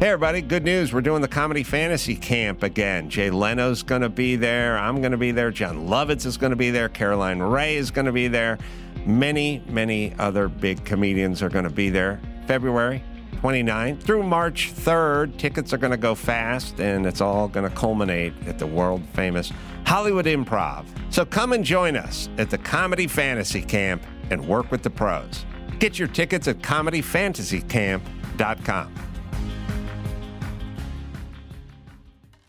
Hey, everybody, good news. We're doing the Comedy Fantasy Camp again. Jay Leno's going to be there. I'm going to be there. Jon Lovitz is going to be there. Caroline Rhea is going to be there. Many, many other big comedians are going to be there. February 29th through March 3rd. Tickets are going to go fast, and it's all going to culminate at the world famous Hollywood Improv. So come and join us at the Comedy Fantasy Camp and work with the pros. Get your tickets at comedyfantasycamp.com.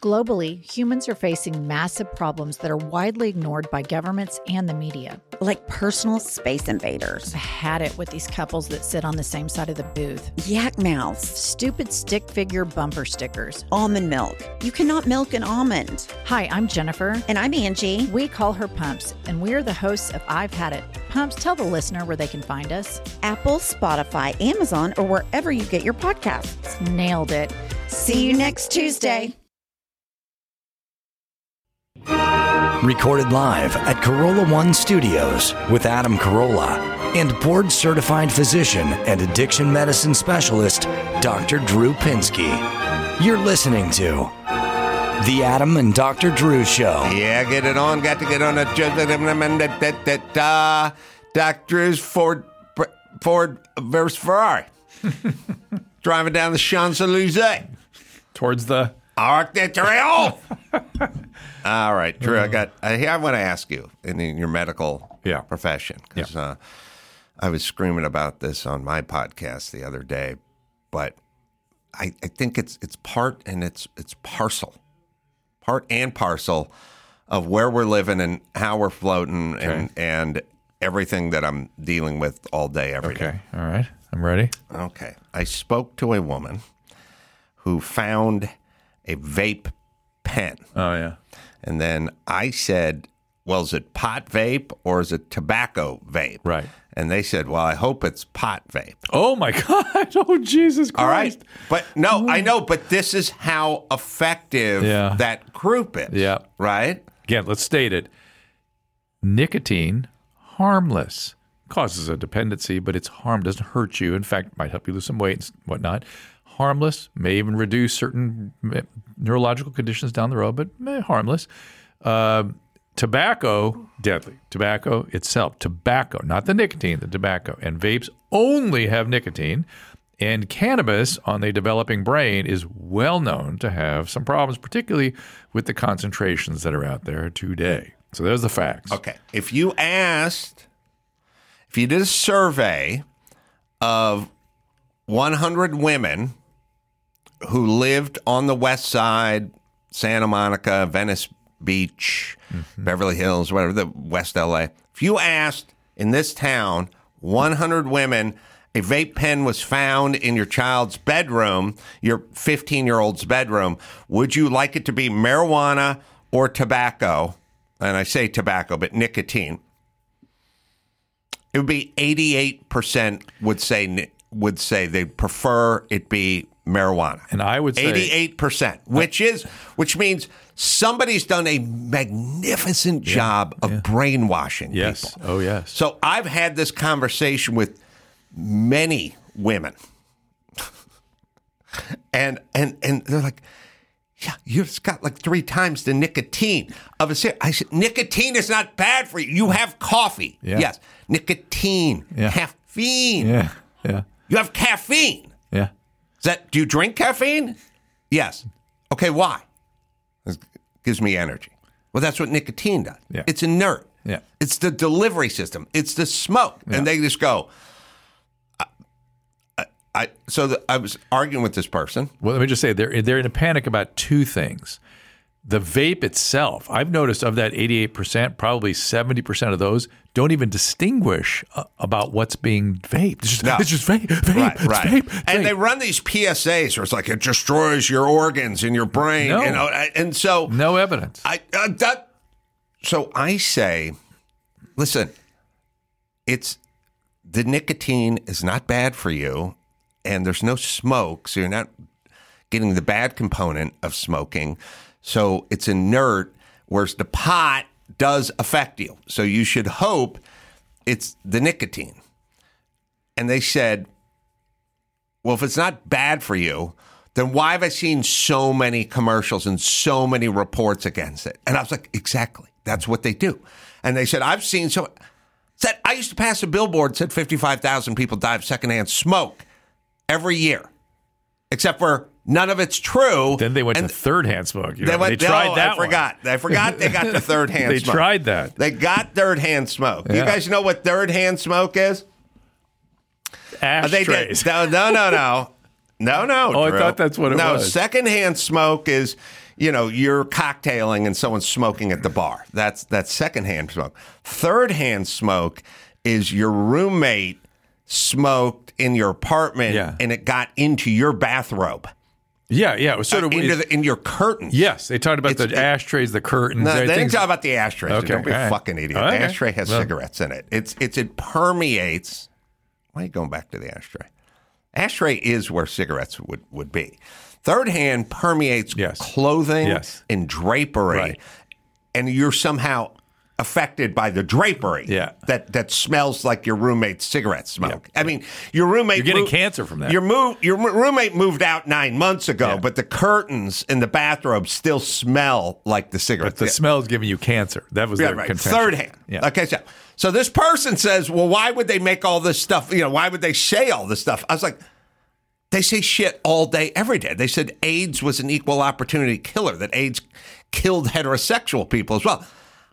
Globally, humans are facing massive problems that are widely ignored by governments and the media. Like personal space invaders. I had it with these couples that sit on the same side of the booth. Yak mouths. Stupid stick figure bumper stickers. Almond milk. You cannot milk an almond. Hi, I'm Jennifer. And I'm Angie. We call her Pumps, and we're the hosts of I've Had It. Pumps, tell the listener where they can find us. Apple, Spotify, Amazon, or wherever you get your podcasts. Nailed it. See you next Tuesday. Recorded live at Carolla One Studios with Adam Carolla and board certified physician and addiction medicine specialist, Dr. Drew Pinsky. You're listening to The Adam and Dr. Drew Show. Yeah, get it on. Got to get on a uh, Doctor's Ford Ford versus Ferrari. Driving down the Champs Elysees Towards the Arc de Triomphe. All right, Drew. I got. I, I want to ask you in, in your medical Yeah. profession because uh, I was screaming about this on my podcast the other day, but I, I think it's it's part and it's it's parcel, part and parcel of where we're living and how we're floating and and everything that I'm dealing with all day every day. Okay. All right. I'm ready. Okay. I spoke to a woman who found a vape pen. Oh yeah. And then I said, Well, is it pot vape or is it tobacco vape? Right. And they said, Well, I hope it's pot vape. Oh my God. Oh Jesus Christ. All right. But no, I know, but this is how effective Yeah. that group is. Yeah. Right? Again, let's state it. Nicotine, harmless. Causes a dependency, but it's harm doesn't hurt you. In fact, might help you lose some weight and whatnot. Harmless, may even reduce certain neurological conditions down the road, but eh, harmless. Uh, tobacco, deadly. Tobacco itself, tobacco, not the nicotine, the tobacco. And vapes only have nicotine. And cannabis on the developing brain is well known to have some problems, particularly with the concentrations that are out there today. So there's the facts. Okay. If you asked, if you did a survey of 100 women who lived on the west side, Santa Monica, Venice Beach, mm-hmm. Beverly Hills, whatever, the West LA, if you asked in this town 100 women, a vape pen was found in your child's bedroom, your 15 year old's bedroom, would you like it to be marijuana or tobacco? And I say tobacco, but nicotine. It would be 88% would say would say they prefer it be marijuana. And I would say 88%, which is which means somebody's done a magnificent job of brainwashing Yes. people. Oh, yes. So I've had this conversation with many women. and and and they're like, yeah, you've got like three times the nicotine of a cigarette. I said, nicotine is not bad for you. You have coffee. Yeah. Yes. Nicotine, Yeah. caffeine. Yeah. Yeah. You have caffeine. Yeah. That do you drink caffeine? Yes. Okay, why? It gives me energy. Well, that's what nicotine does. Yeah. It's inert. Yeah. It's the delivery system. It's the smoke. Yeah. And they just go, I, I, I so the, I was arguing with this person. Well, let me just say they're they're in a panic about two things. The vape itself, I've noticed of that 88%, probably 70% of those don't even distinguish uh, about what's being vaped. It's just, No. it's just vape, vape, Right, right. vape. and they run these PSAs where it's like it destroys your organs and your brain. No. Know, and so no evidence. I uh, that. So I say, listen, it's the nicotine is not bad for you, and there's no smoke, so you're not getting the bad component of smoking. So it's inert, whereas the pot does affect you. So you should hope it's the nicotine. And they said, well, if it's not bad for you, then why have I seen so many commercials and so many reports against it? And I was like, exactly. That's what they do. And they said, I've seen so. Said I used to pass a billboard that said 55,000 people die of secondhand smoke every year, except for none of it's true. then they went and to third hand smoke. You they, know, went, they tried no, that I forgot. I forgot they got the third One. hand They smoke. tried that. They got third hand smoke. You guys know what third hand smoke is? Uh, Ashtrays. No, no, no, no. No, no. Oh, I thought that's what it was. no, was. secondhand smoke is, you know, you're cocktailing and someone's smoking at the bar. That's that's secondhand smoke. Third hand smoke is your roommate smoked in your apartment Yeah. and it got into your bathrobe. Yeah, yeah. It was sort Uh, of into the, in your curtains. Yes, they talked about It's- the it- ashtrays, the curtains. No, they didn't talk about the ashtrays. Okay, Don't be right. fucking idiot. Okay. The ashtray has Well- cigarettes in it. It's it's it permeates. Why are you going back to the ashtray? Ashtray is where cigarettes would, would be. Third hand permeates Yes. clothing Yes. and drapery, Right. and you're somehow affected by the drapery Yeah. that that smells like your roommate's cigarette smoke. I mean, your roommate You're getting moved- cancer from that. Your move your roommate moved out 9 months ago, Yeah. but the curtains in the bathrobe still smell like the cigarette. But the Yeah. smell is giving you cancer. That was Yeah, their right. contention. Third hand. Yeah. Okay, so so this person says, well, why would they make all this stuff? You know, why would they say all this stuff? I was like, they say shit all day, every day. They said AIDS was an equal opportunity killer, that AIDS killed heterosexual people as well.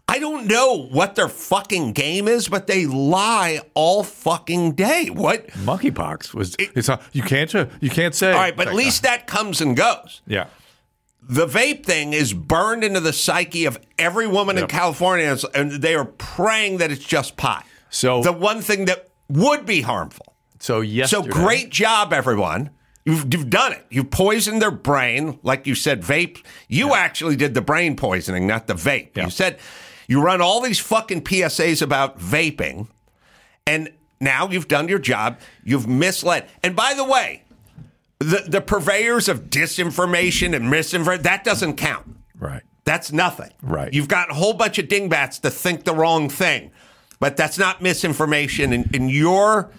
I don't know what their fucking game is, but they lie all fucking day. What? Monkeypox was. it's a, you can't. uh, You can't say. All right, but at least that comes and goes. yeah. the vape thing is burned into the psyche of every woman in California, and they are praying that it's just pot. So- the one thing that would be harmful. So yesterday. So great job, everyone. You've, you've done it. You've poisoned their brain, like you said. Vape. You actually did the brain poisoning, not the vape. Yeah. You said you run all these fucking PSAs about vaping, and now you've done your job. You've misled. And by the way, the the purveyors of disinformation and misinformation that doesn't count. Right. That's nothing. Right. You've got a whole bunch of dingbats to think the wrong thing, but that's not misinformation. And, and your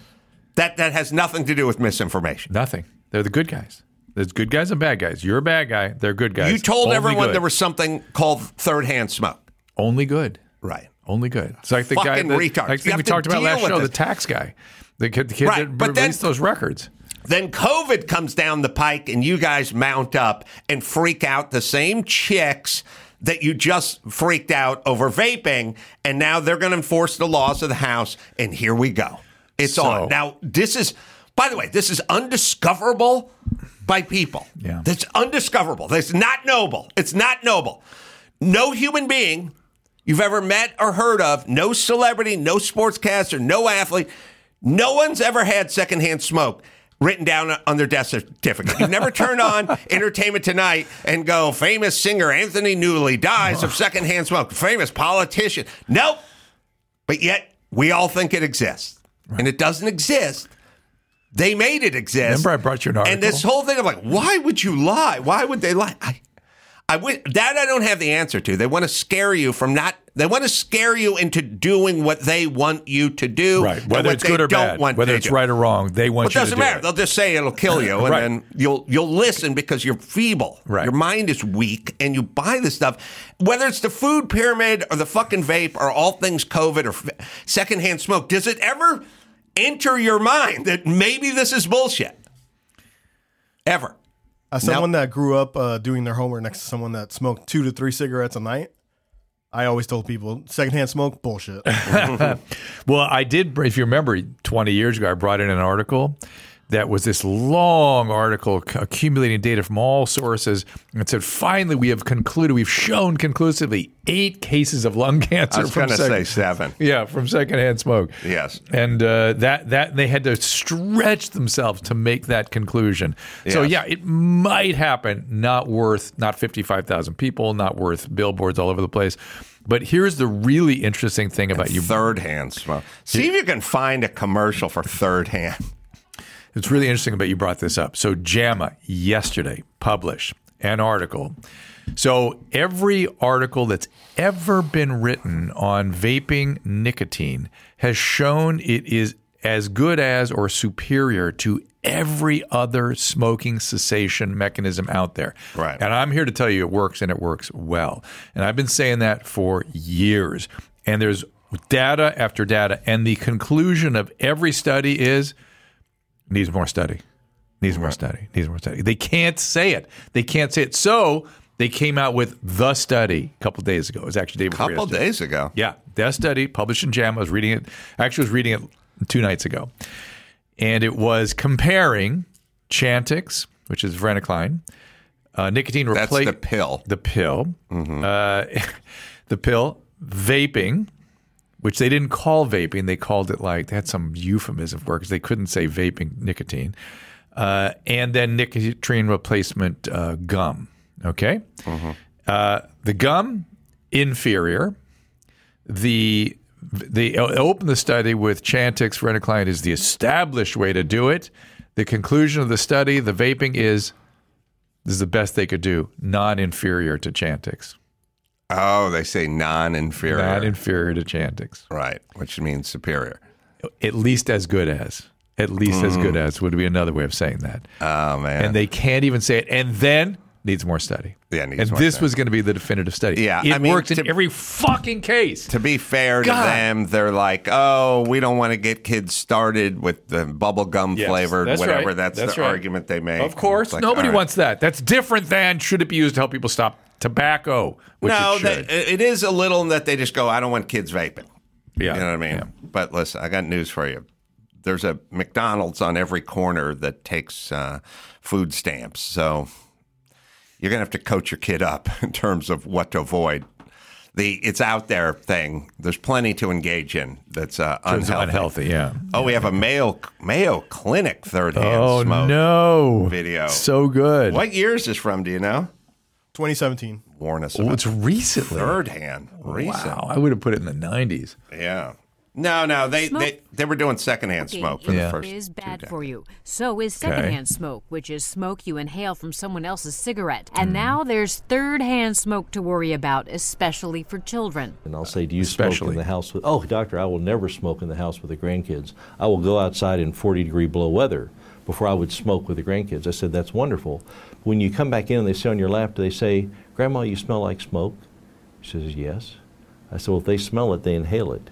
that that has nothing to do with misinformation. Nothing. They're the good guys. There's good guys and bad guys. You're a bad guy. They're good guys. You told Only everyone good. there was something called third hand smoke. Only good. Right. Only good. It's like the guy that, like You we talked about last show, the tax guy, the kid, the kid Right, that but then- released those records. Then COVID comes down the pike, and you guys mount up and freak out the same chicks that you just freaked out over vaping, and now they're going to enforce the laws of the house, and here we go. It's So- on. Now, this is, by the way, this is undiscoverable by people. Yeah. That's undiscoverable. That's not noble. It's not noble. No human being you've ever met or heard of, no celebrity, no sportscaster, no athlete, no one's ever had secondhand smoke written down on their death certificate. You've never turned on Entertainment Tonight and go, famous singer Anthony Newley dies of secondhand smoke, famous politician. Nope. But yet we all think it exists. And it doesn't exist. They made it exist. Remember I brought you an And this whole thing of like, why would you lie? Why would they lie? I, I that I don't have the answer to. They want to scare you from not. They want to scare you into doing what they want you to do, Right. Whether it's good or bad, whether it's do. right or wrong, they want Well, you doesn't to do matter. it. They'll just say it'll kill you, and Right. then you'll you'll listen because you're feeble. Right. Your mind is weak, and you buy this stuff. Whether it's the food pyramid or the fucking vape or all things COVID or f- secondhand smoke, does it ever enter your mind that maybe this is bullshit? Ever? As someone that grew up uh, doing their homework next to someone that smoked two to three cigarettes a night, I always told people secondhand smoke bullshit. Well, I did. If you remember, 20 years ago, I brought in an article that was this long article accumulating data from all sources and said, finally, we have concluded, we've shown conclusively eight cases of lung cancer. I was from going to say seven. Yeah, from secondhand smoke. Yes. and uh, that that they had to stretch themselves to make that conclusion. So yeah, it might happen. Not worth not fifty five thousand people. Not worth billboards all over the place. But here's the really interesting thing about you. Third hand smoke. See if you can find a commercial for third hand. It's really interesting about you brought this up. So JAMA yesterday published an article. So every article that's ever been written on vaping nicotine has shown it is as good as or superior to every other smoking cessation mechanism out there. Right. And I'm here to tell you it works and it works well. And I've been saying that for years. And there's data after data. And the conclusion of every study is needs more study. Needs more study. Needs more study. They can't say it. They can't say it. So they came out with the study a couple days ago. It was actually day A couple days ago. Yeah, that study published in JAMA. I was reading it. Actually, was reading it two nights ago, and it was comparing Chantix, which is varenicline, uh, nicotine replacement. That's the pill. the pill, uh, the pill, vaping, which they didn't call vaping. They called it like they had some euphemism for it because they couldn't say vaping nicotine, uh, and then nicotine replacement uh, gum. Okay, uh, the gum inferior. The they open the study with Chantix varenicline is the established way to do it. The conclusion of the study, the vaping is this is the best they could do, not inferior to Chantix. Oh, they say non-inferior. Not inferior to Chantix. right, which means superior. At least as good as. At least as good mm. as would be another way of saying that. Oh man. And they can't even say it. And then needs more study. Yeah, needs and more this study. was going to be the definitive study. Yeah, it I mean, works in every fucking case. to be fair to them, they're like, "Oh, we don't want to get kids started with the bubble gum Yes, flavored, that's whatever." right. That's, That's the right. argument they make. Of course, like, nobody right. wants that. That's different than should it be used to help people stop tobacco, which no, it they, it is a little that they just go, "I don't want kids vaping." yeah, You know what I mean? yeah. But listen, I got news for you. There's a McDonald's on every corner that takes uh, food stamps, so you're gonna have to coach your kid up in terms of what to avoid. The it's out there thing. There's plenty to engage in. That's uh, unhealthy. unhealthy. Yeah. Oh, we have a Mayo Mayo Clinic third hand Oh smoke no! video. So good. What year is this from? Do you know? 2017. Warn us Oh, it's recently. third hand. Recent. Wow, I would have put it in the '90s. Yeah. No, no, they, Smoke- they they were doing secondhand smoke for Yeah. the first. is two bad decades. for you. So is secondhand smoke, which is smoke you inhale from someone else's cigarette. And Hmm. now there's third-hand smoke to worry about, especially for children. And I'll say, Do you smoke in the house with, oh, doctor, I will never smoke in the house with the grandkids. I will go outside in 40 degree below weather before I would smoke with the grandkids. I said, That's wonderful. When you come back in and they sit on your lap, do they say, Grandma, you smell like smoke? She says, Yes. I said, Well, if they smell it, they inhale it.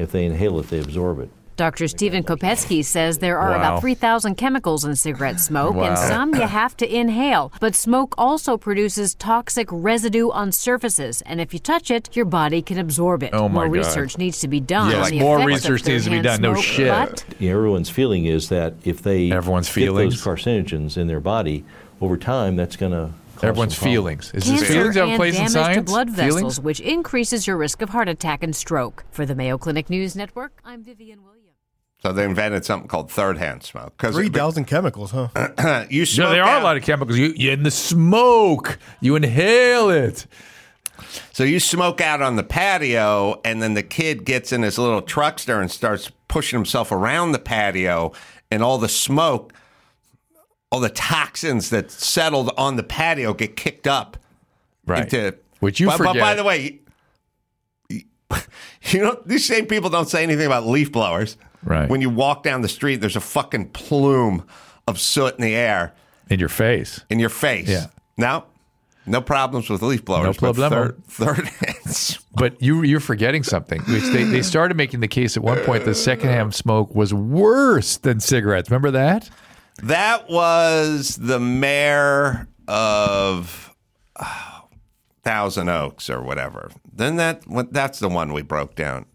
If they inhale it, they absorb it. Dr. Stephen Kopecky says there are Wow. about 3,000 chemicals in cigarette smoke, Wow. and some you have to inhale. But smoke also produces toxic residue on surfaces, and if you touch it, your body can absorb it. Oh, my More God. research needs to be done. Yes, on the more research needs to be third-hand done. No shit. But You everyone's feeling is that if they Everyone's get feelings? those carcinogens in their body, over time, that's going to Everyone's feelings. Is this Cancer feelings have a and place in damage science? to blood vessels, Feelings? which increases your risk of heart attack and stroke. For the Mayo Clinic News Network, I'm Vivian Williams. So they invented something called third hand smoke because 3,000 chemicals, huh? you Yeah, smoke there are out- a lot of chemicals. You, you in the smoke, you inhale it. So you smoke out on the patio, and then the kid gets in his little truckster and starts pushing himself around the patio, and all the smoke, all the toxins that settled on the patio get kicked up Right. into. Which you but, but by forget. the way, you know these same people don't say anything about leaf blowers. Right. When you walk down the street, there's a fucking plume of soot in the air In your face. in your face. Yeah. No, no problems with leaf blowers. No but problemo. Third, third. But you, you're forgetting something. Which they, they started making the case at one point that secondhand smoke was worse than cigarettes. Remember that? That was the mayor of oh, Thousand Oaks or whatever. Then that that's the one we broke down.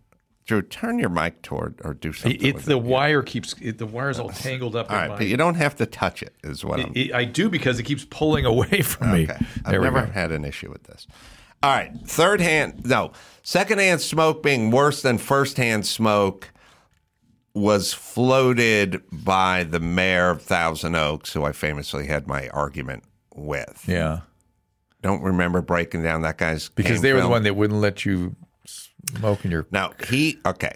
Drew, turn your mic toward or do something. It, with the it. wire keeps it, the wire's all tangled up. All right, my- but you don't have to touch it. Is what I'm. It- I do because it keeps pulling away from me. I've There never had an issue with this. All right. Third hand, no. Second hand smoke being worse than first hand smoke was floated by the mayor of Thousand Oaks, who I famously had my argument with. Yeah, Don't remember breaking down that guy's because they were the one that wouldn't let you smoke in your. Now he okay.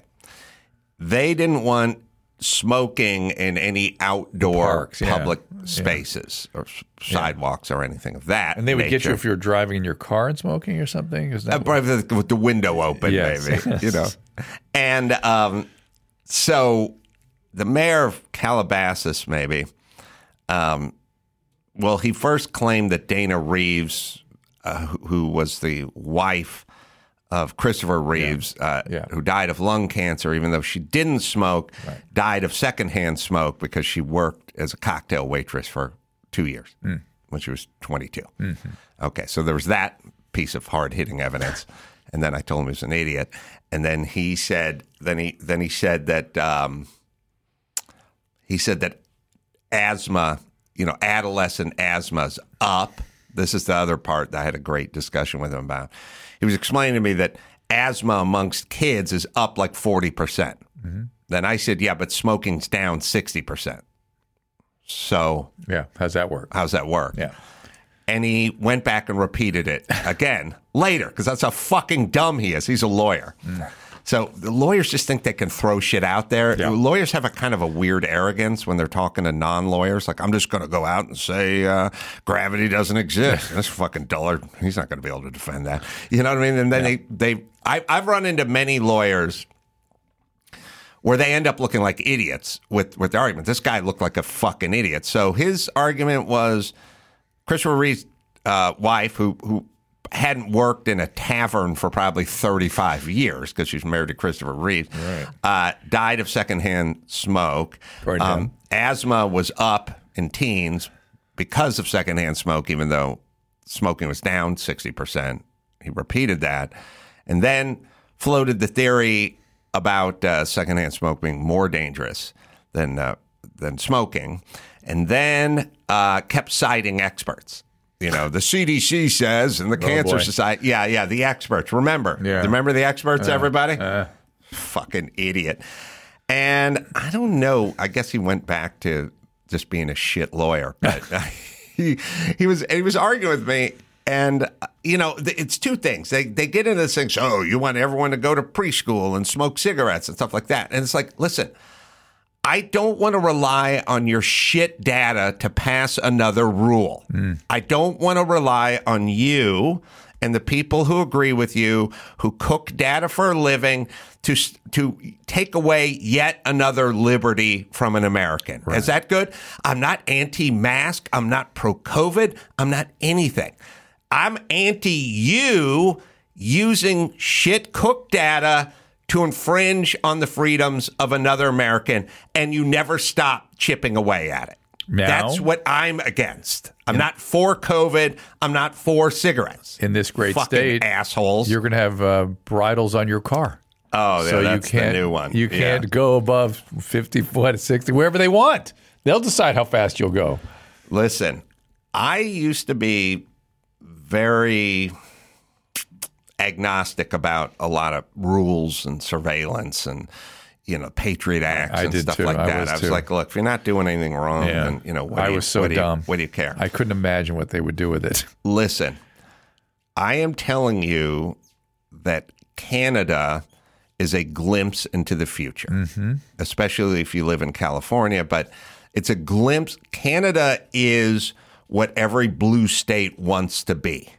They didn't want smoking in any outdoor Parks, public Yeah. spaces or s- sidewalks or anything of that. And they would get you if you're driving in your car and smoking or something. Is Uh, that with- with the window open, Yes. maybe you know. And um, so the mayor of Calabasas, maybe. Um, well, he first claimed that Dana Reeves, uh, who, who was the wife of Christopher Reeves, Uh, Yeah. who died of lung cancer, even though she didn't smoke, died of secondhand smoke because she worked as a cocktail waitress for two years when she was 22. Okay, so there was that piece of hard hitting evidence, and then I told him he was an idiot, and then he said, then he then he said that um, he said that asthma, you know, adolescent asthma's up. This is the other part that I had a great discussion with him about. He was explaining to me that asthma amongst kids is up like 40%. percent Then I said, yeah, but smoking's down 60%. So yeah? How's that work? how's that work? Yeah. And he went back and repeated it again later because that's how fucking dumb he is. He's a lawyer. So the lawyers just think they can throw shit out there. Yeah. Lawyers have a kind of a weird arrogance when they're talking to non-lawyers. Like, I'm just going to go out and say uh, gravity doesn't exist. That's fucking dullard, he's not going to be able to defend that. You know what I mean? And then they, they, I, I've run into many lawyers where they end up looking like idiots with with the argument. This guy looked like a fucking idiot. So his argument was Christopher Reeve's uh, wife, who who hadn't worked in a tavern for probably 35 years because she's married to Christopher Reeve, uh, died of secondhand smoke. Um, asthma was up in teens because of secondhand smoke, even though smoking was down 60%. He repeated that. And then floated the theory about uh, secondhand smoke being more dangerous than, uh, than smoking. And then uh, kept citing experts. You know, the CDC says and the Cancer boy. Society. Yeah, yeah, the experts. Remember. Yeah. Remember the experts, Uh, everybody? uh. Fucking idiot. And I don't know. I guess he went back to just being a shit lawyer. But he he was he was arguing with me, and uh, you know it's two things. They they get into this thing. Oh, you want everyone to go to preschool and smoke cigarettes and stuff like that. And it's like, listen. I don't want to rely on your shit data to pass another rule. Hmm. I don't want to rely on you and the people who agree with you who cook data for a living to to take away yet another liberty from an American. Is that good? I'm not anti-mask, I'm not pro-COVID, I'm not anything. I'm anti you using shit cook data to infringe on the freedoms of another American, and you never stop chipping away at it. Now- That's what I'm against. I'm not for COVID. I'm not for cigarettes. In this great Fucking state, assholes. you're going to have uh, bridles on your car. Oh, yeah, so that's you the can't, new one. You can't go above 50, what, 60, wherever they want. They'll decide how fast you'll go. Listen, I used to be very agnostic about a lot of rules and surveillance and you know Patriot Acts I and stuff too. like I that. was I was like, look, if you're not doing anything wrong, Yeah. then you know what I do you- was so what do you- dumb. what do you care? I couldn't imagine what they would do with it. Listen, I am telling you that Canada is a glimpse into the future, Mm-hmm. especially if you live in California. But it's a glimpse. Canada is what every blue state wants to be.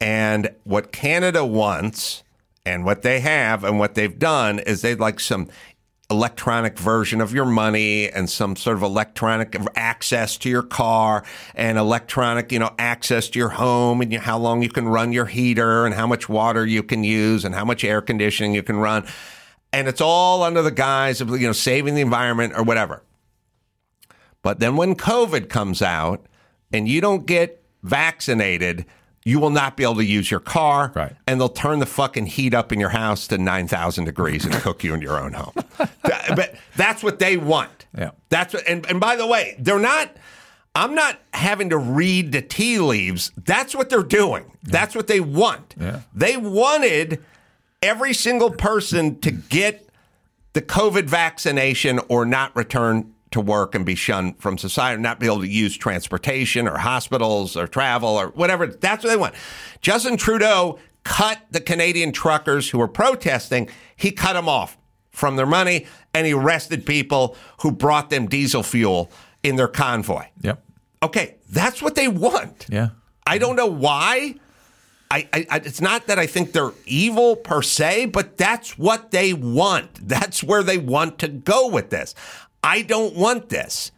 And what Canada wants and what they have and what they've done is they'd like some electronic version of your money and some sort of electronic access to your car and electronic, you know, access to your home and how long you can run your heater and how much water you can use and how much air conditioning you can run. And it's all under the guise of, you know, saving the environment or whatever. But then when COVID comes out and you don't get vaccinated, you will not be able to use your car, Right. and they'll turn the fucking heat up in your house to 9,000 degrees and cook you in your own home. But that's what they want. Yeah. That's what, and, and by the way, they're not, I'm not having to read the tea leaves. That's what they're doing. That's what they want. Yeah. They wanted every single person to get the COVID vaccination or not return to work and be shunned from society, not be able to use transportation or hospitals or travel or whatever. That's what they want. Justin Trudeau cut the Canadian truckers who were protesting, he cut them off from their money and he arrested people who brought them diesel fuel in their convoy. Yep. Okay, that's what they want. Yeah. I don't know why. I, I, it's not that I think they're evil per se, but that's what they want. That's where they want to go with this. I don't want this,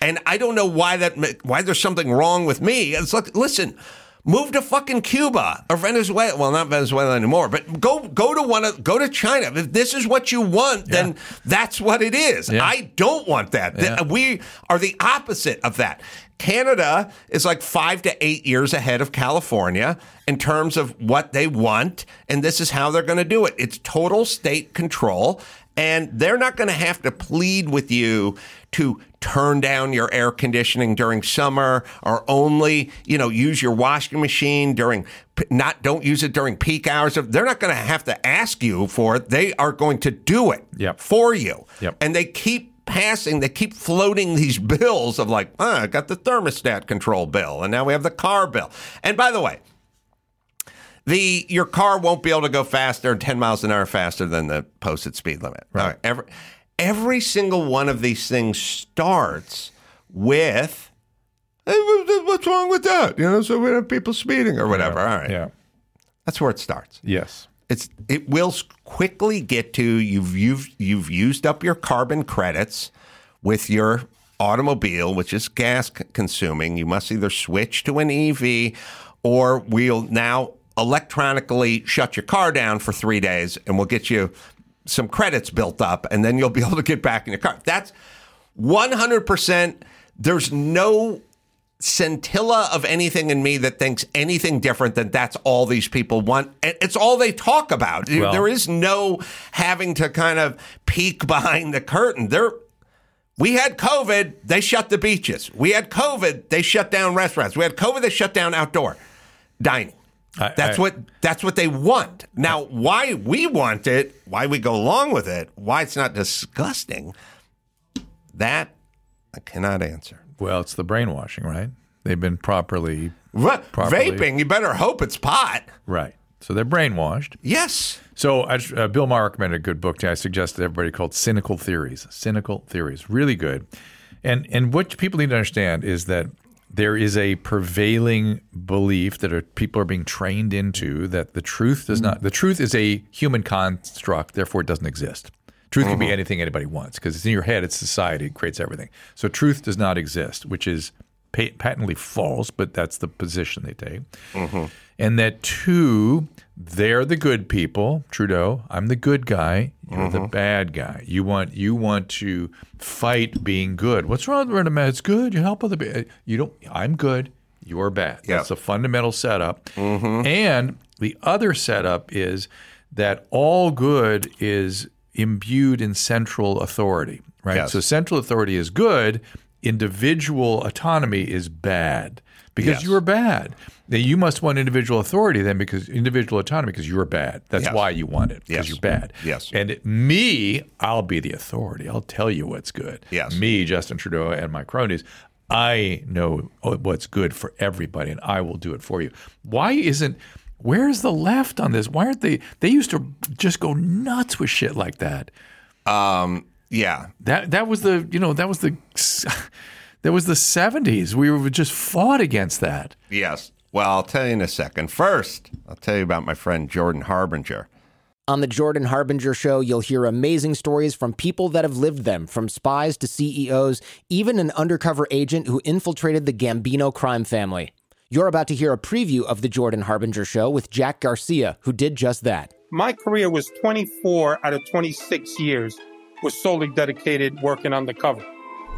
and I don't know why that why there's something wrong with me. It's like, listen, move to fucking Cuba or Venezuela. Well, not Venezuela anymore, but go go to one of go to China. If this is what you want, then that's what it is. Yeah. I don't want that. Yeah. We are the opposite of that. Canada is like five to eight years ahead of California in terms of what they want, and this is how they're going to do it. It's total state control, and they're not going to have to plead with you to turn down your air conditioning during summer or only, you know, use your washing machine during not don't use it during peak hours. They're not going to have to ask you for it. They are going to do it Yep. for you. Yep. And they keep passing, they keep floating these bills of like, ah, I got the thermostat control bill, and now we have the car bill. And by the way, the your car won't be able to go faster, ten miles an hour faster than the posted speed limit. All right. Every every single one of these things starts with. "Hey, what's wrong with that? You know, so we have people speeding or whatever. All right, Yeah. that's where it starts Yes. it's it will quickly get to you've you've you've used up your carbon credits with your automobile, which is gas consuming. You must either switch to an EV or we'll now electronically shut your car down for three days and we'll get you some credits built up and then you'll be able to get back in your car. That's 100%. There's no scintilla of anything in me that thinks anything different than that's all these people want. And It's all they talk about. Well- there is no having to kind of peek behind the curtain. There, we had COVID, they shut the beaches. We had COVID, they shut down restaurants. We had COVID, they shut down outdoor dining. I- That's I- what that's what they want. Now, why we want it, why we go along with it, why it's not disgusting, that I cannot answer. Well, it's the brainwashing, right? They've been properly Properly. Vaping, you better hope it's pot. right. So they're brainwashed. Yes. So uh, Bill Maher recommended a good book I suggested to everybody called Cynical Theories. Cynical Theories, really good. And and what people need to understand is that there is a prevailing belief that are, people are being trained into that the truth does not. The truth is a human construct, therefore it doesn't exist. Truth can be mm-hmm. anything anybody wants because it's in your head. It's society. It creates everything. So truth does not exist, which is pa- patently false, but that's the position they take. Mm-hmm. And that two, they're the good people. Trudeau, I'm the good guy. You're the mm-hmm. bad guy. You want you want to fight being good. What's wrong with man? It's good. You help other people. You don't. I'm good. You're bad. Yeah. That's a fundamental setup. Mm-hmm. And the other setup is that all good is imbued in central authority. Right. Yes. So central authority is good. Individual autonomy is bad because Yes. you are bad. Then you must want individual authority then because individual autonomy because you're bad. That's Yes. why you want it because Yes. you're bad. Yes. And me, I'll be the authority. I'll tell you what's good. Yes. Me, Justin Trudeau, and my cronies. I know what's good for everybody, and I will do it for you. Why isn't? Where's the left on this? Why aren't they? They used to just go nuts with shit like that. Um, yeah. That that was the you know that was the that was the seventies. We were just fought against that. Yes. Well, I'll tell you in a second. First, I'll tell you about my friend Jordan Harbinger. On the Jordan Harbinger Show, you'll hear amazing stories from people that have lived them, from spies to CEOs, even an undercover agent who infiltrated the Gambino crime family. You're about to hear a preview of the Jordan Harbinger Show with Jack Garcia, who did just that. My career was 24 out of 26 years was solely dedicated working undercover.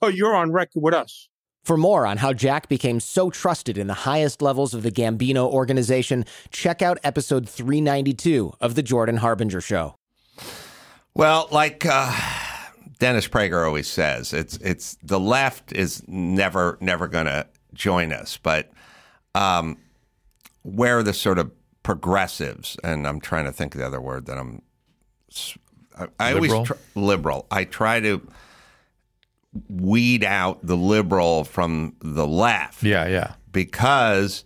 but you're on record with us. For more on how Jack became so trusted in the highest levels of the Gambino organization, check out episode 392 of The Jordan Harbinger Show. Well, like uh, Dennis Prager always says, it's it's the left is never never going to join us, but um, where the sort of progressives, and I'm trying to think of the other word that I'm. I, I Liberal? always tr- liberal. I try to weed out the liberal from the left. Yeah, yeah. Because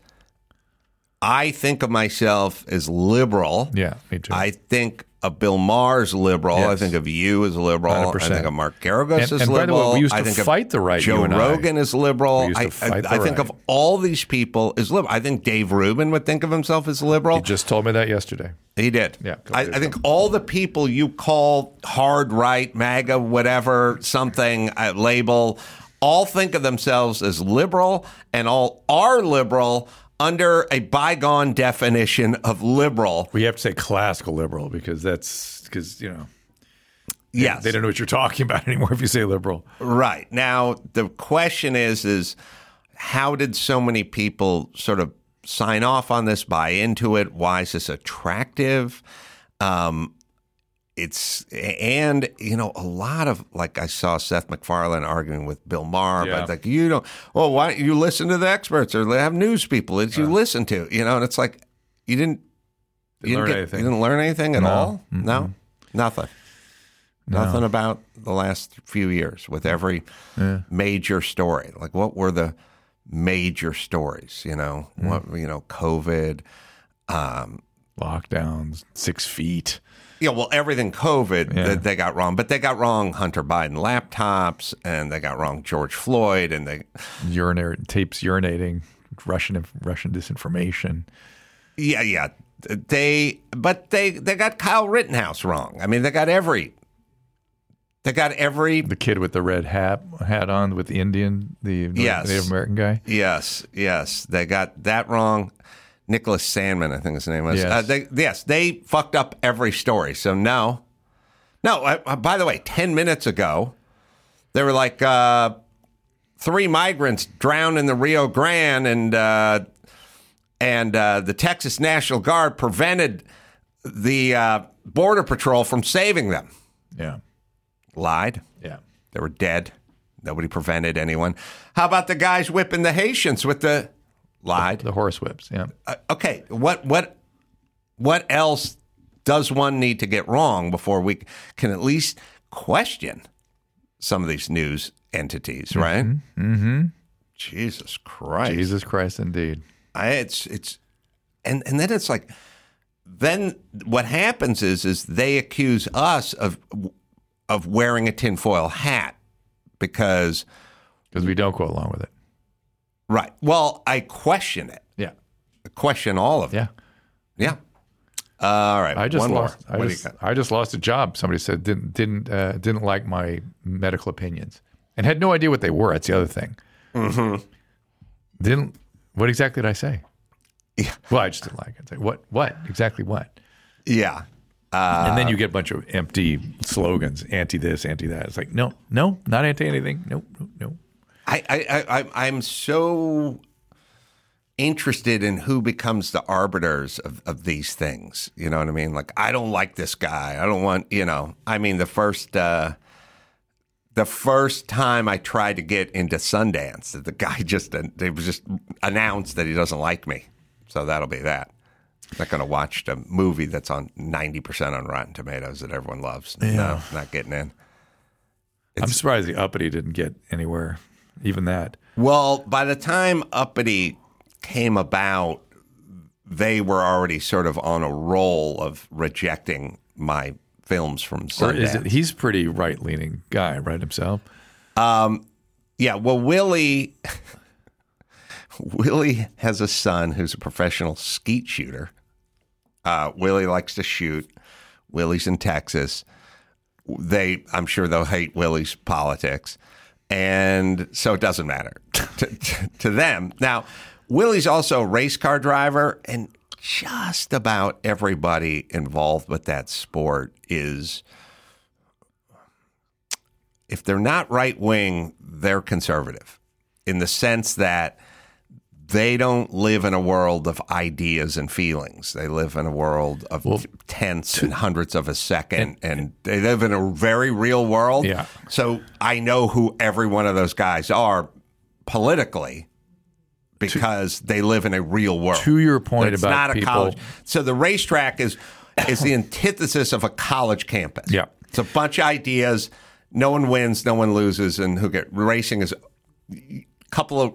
I think of myself as liberal. Yeah, me too. I think of Bill Maher as liberal. I think of you as liberal. I 100%. think of Mark Geragos And- as and by the way, liberal. we used I think of fight the right, Joe I. Rogan is liberal. To I, I- I think right. of all these people as liberal. I think Dave Rubin would think of himself as liberal. You just told me that yesterday. He did. Yeah, I, I think all the people you call hard right, MAGA, whatever, something uh, label, all think of themselves as liberal and all are liberal under a bygone definition of liberal. We have to say classical liberal because that's because you know. they- Yes. they don't know what you're talking about anymore if you say liberal. Right. Now, the question is is how did so many people sort of sign off on this, buy into it? Why is this attractive? Um it's and you know a lot of like I saw Seth MacFarlane arguing with Bill Maher, Yeah. but like you don't. Well, why don't you listen to the experts or they have news people that you listen to? You know, and it's like you didn't. You didn't, get- you didn't learn anything at No. all. Mm-mm. No, nothing. No. Nothing about the last few years with every Yeah. major story. Like, what were the major stories? You know, Mm. what you know, COVID. Um, Lockdowns, six feet. Yeah, well, everything COVID Yeah. that they got wrong, but they got wrong Hunter Biden laptops, and they got wrong George Floyd, and they Urinary tapes urinating, Russian Russian disinformation. yeah, yeah, they but they they got Kyle Rittenhouse wrong. I mean, they got every they got every The kid with the red hat hat on with the Indian, the Yes. Native American guy. Yes, yes, they got that wrong. Nicholas Sandmann, I think his name was. Yes. Uh, they, yes, they fucked up every story. So no, no. Uh, by the way, ten minutes ago, they were like uh, three migrants drowned in the Rio Grande, and uh, and uh, the Texas National Guard prevented the uh, border patrol from saving them. Yeah, Lied. yeah. They were dead. Nobody prevented anyone. How about the guys whipping the Haitians with the lied? The horse whips. Yeah. Uh, okay, what what what else does one need to get wrong before we can at least question some of these news entities, right? Mm-hmm. Jesus Christ. Jesus Christ, indeed. I, it's it's and and then it's like then what happens is is they accuse us of of wearing a tinfoil hat because Because we don't go along with it. Right. Well, I question it. Yeah. I question all of it. Yeah. Yeah. all right. I just one lost. more. I What do just, you got? I just lost a job. Somebody said didn't didn't uh, didn't like my medical opinions and had no idea what they were. That's the other thing. Mm-hmm. Didn't. What exactly did I say? Yeah. Well, I just didn't like it. Like, what? What exactly? What? Yeah. Uh, and then you get a bunch of empty slogans, anti this, anti that. It's like, no, no, not anti anything. No, no, no. I, I, I, I'm so interested in who becomes the arbiters of, of these things. You know what I mean? Like, I don't like this guy. I don't want, you know, I mean, the first, uh, the first time I tried to get into Sundance, the guy just, they was just announced that he doesn't like me. So that'll be that. Not going to watch the movie that's on 90% on Rotten Tomatoes that everyone loves. No, Yeah. not getting in. I'm surprised the uppity didn't get anywhere, even that. Well, by the time Uppity came about, they were already sort of on a roll of rejecting my films from Or is it? Sundance. He's pretty right leaning guy, right himself. Um, yeah, well, Willy, Willy has a son who's a professional skeet shooter. Uh, Willy likes to shoot. Willy's in Texas. They, I'm sure they'll hate Willy's politics, and so it doesn't matter to, to, to them. Now, Willy's also a race car driver, and just about everybody involved with that sport is if they're not right wing, they're conservative in the sense that they don't live in a world of ideas and feelings. They live in a world of well, tenths and hundredths of a second, and, and, they live in a very real world. Yeah. So I know who every one of those guys are politically because to, they live in a real world. To your point it's about not people, a college. So the racetrack is is the antithesis of a college campus. Yeah. It's a bunch of ideas. No one wins, no one loses, and who get racing is a couple of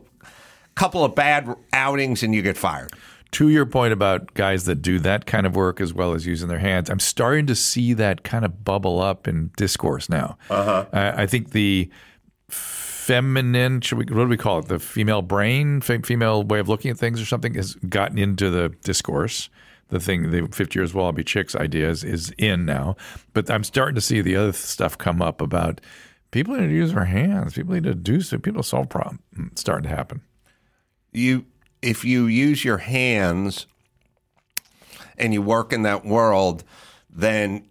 couple of bad outings and you get fired. To your point about guys that do that kind of work as well as using their hands, I'm starting to see that kind of bubble up in discourse now. Uh-huh. I, I think the feminine, should we, what do we call it? The female brain, female way of looking at things or something has gotten into the discourse. The thing, the 50 years will all be chicks idea is, is in now. But I'm starting to see the other stuff come up about people need to use their hands. People need to do so. People solve problems. It's starting to happen you if you use your hands and you work in that world, then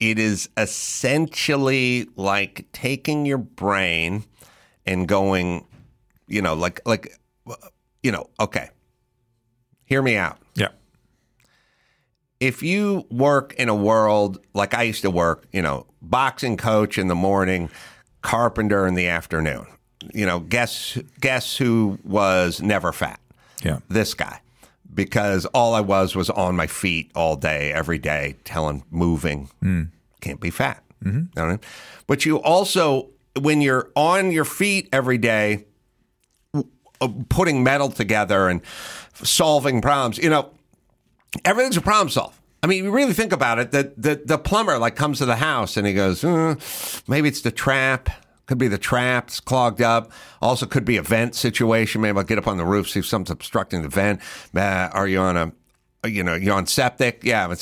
it is essentially like taking your brain and going, you know, like like you know, okay. Hear me out. Yeah. If you work in a world like I used to work, you know, boxing coach in the morning, carpenter in the afternoon you know, guess guess who was never fat? Yeah, this guy. Because all I was was on my feet all day, every day, telling, moving. Mm. Can't be fat. Mm-hmm. You know I mean? But you also, when you're on your feet every day, uh, putting metal together and solving problems, you know, everything's a problem solve. I mean, you really think about it. The, the, the plumber like comes to the house and he goes, uh, maybe it's the trap. Could be the traps clogged up. Also, could be a vent situation. Maybe I'll get up on the roof, see if something's obstructing the vent. Uh, are you on a you know, you're on septic. Yeah, when's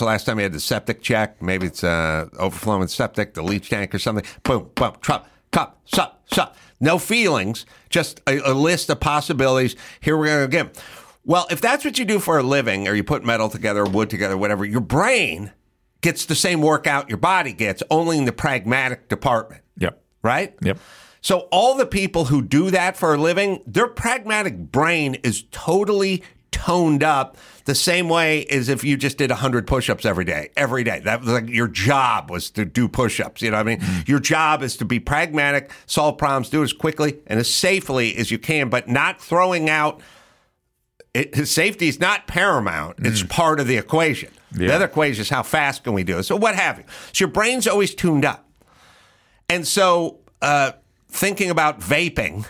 the last time you had the septic check? Maybe it's uh, overflowing septic, the leach tank or something. Boom, boom, trap, cup, sup, sup. No feelings, just a, a list of possibilities. Here going to again. Well, if that's what you do for a living, or you put metal together, wood together, whatever, your brain gets the same workout your body gets, only in the pragmatic department. Yep. Right? Yep. So all the people who do that for a living, their pragmatic brain is totally toned up the same way as if you just did 100 push-ups every day every day that was like your job was to do push-ups you know what i mean mm-hmm. your job is to be pragmatic solve problems do it as quickly and as safely as you can but not throwing out it, safety is not paramount it's mm. part of the equation yeah. the other equation is how fast can we do it so what have you so your brain's always tuned up and so, uh, thinking about vaping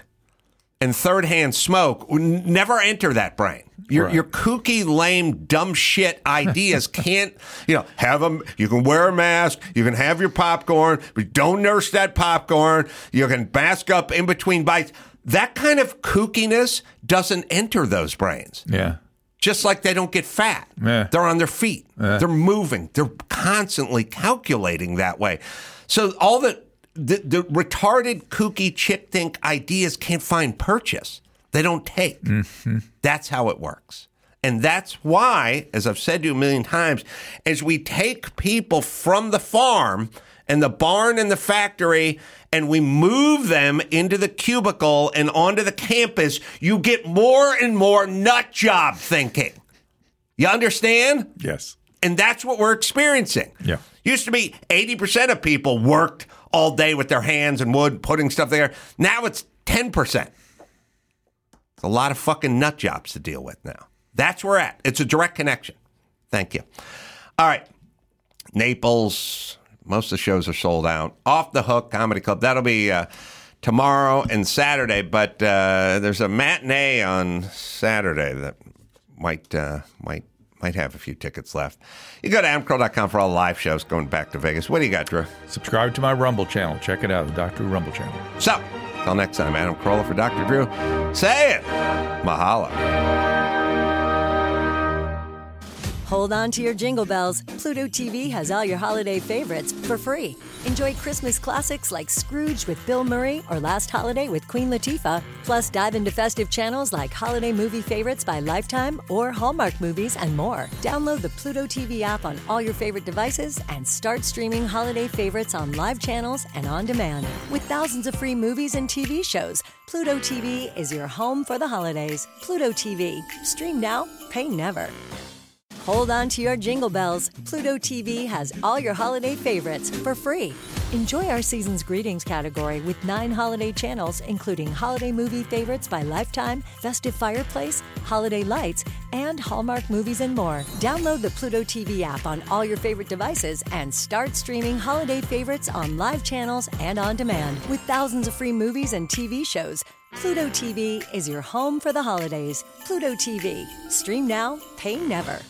and third hand smoke never enter that brain. Your, right. your kooky, lame, dumb shit ideas can't, you know, have them. You can wear a mask. You can have your popcorn, but don't nurse that popcorn. You can mask up in between bites. That kind of kookiness doesn't enter those brains. Yeah. Just like they don't get fat. Yeah. They're on their feet. Yeah. They're moving. They're constantly calculating that way. So all the the, the retarded, kooky, chick think ideas can't find purchase. They don't take. Mm-hmm. That's how it works. And that's why, as I've said to you a million times, as we take people from the farm and the barn and the factory and we move them into the cubicle and onto the campus, you get more and more nut job thinking. You understand? Yes. And that's what we're experiencing. Yeah. Used to be 80% of people worked all day with their hands and wood, putting stuff there. Now it's 10%. It's a lot of fucking nut jobs to deal with now. That's where we're at. It's a direct connection. Thank you. All right. Naples, most of the shows are sold out. Off the Hook Comedy Club. That'll be uh, tomorrow and Saturday, but uh, there's a matinee on Saturday that might uh, might might have a few tickets left. You go to amcrow.com for all the live shows going back to Vegas. What do you got, Drew? Subscribe to my Rumble channel. Check it out, the Dr. Rumble channel. So, Till next time, Adam Carolla for Dr. Drew. Say it. Mahalo. Hold on to your jingle bells. Pluto TV has all your holiday favorites for free. Enjoy Christmas classics like Scrooge with Bill Murray or Last Holiday with Queen Latifah. Plus, dive into festive channels like Holiday Movie Favorites by Lifetime or Hallmark Movies and more. Download the Pluto TV app on all your favorite devices and start streaming holiday favorites on live channels and on demand. With thousands of free movies and TV shows, Pluto TV is your home for the holidays. Pluto TV. Stream now, pay never. Hold on to your jingle bells. Pluto TV has all your holiday favorites for free. Enjoy our season's greetings category with nine holiday channels, including holiday movie favorites by Lifetime, Festive Fireplace, Holiday Lights, and Hallmark movies and more. Download the Pluto TV app on all your favorite devices and start streaming holiday favorites on live channels and on demand. With thousands of free movies and TV shows, Pluto TV is your home for the holidays. Pluto TV. Stream now, pay never.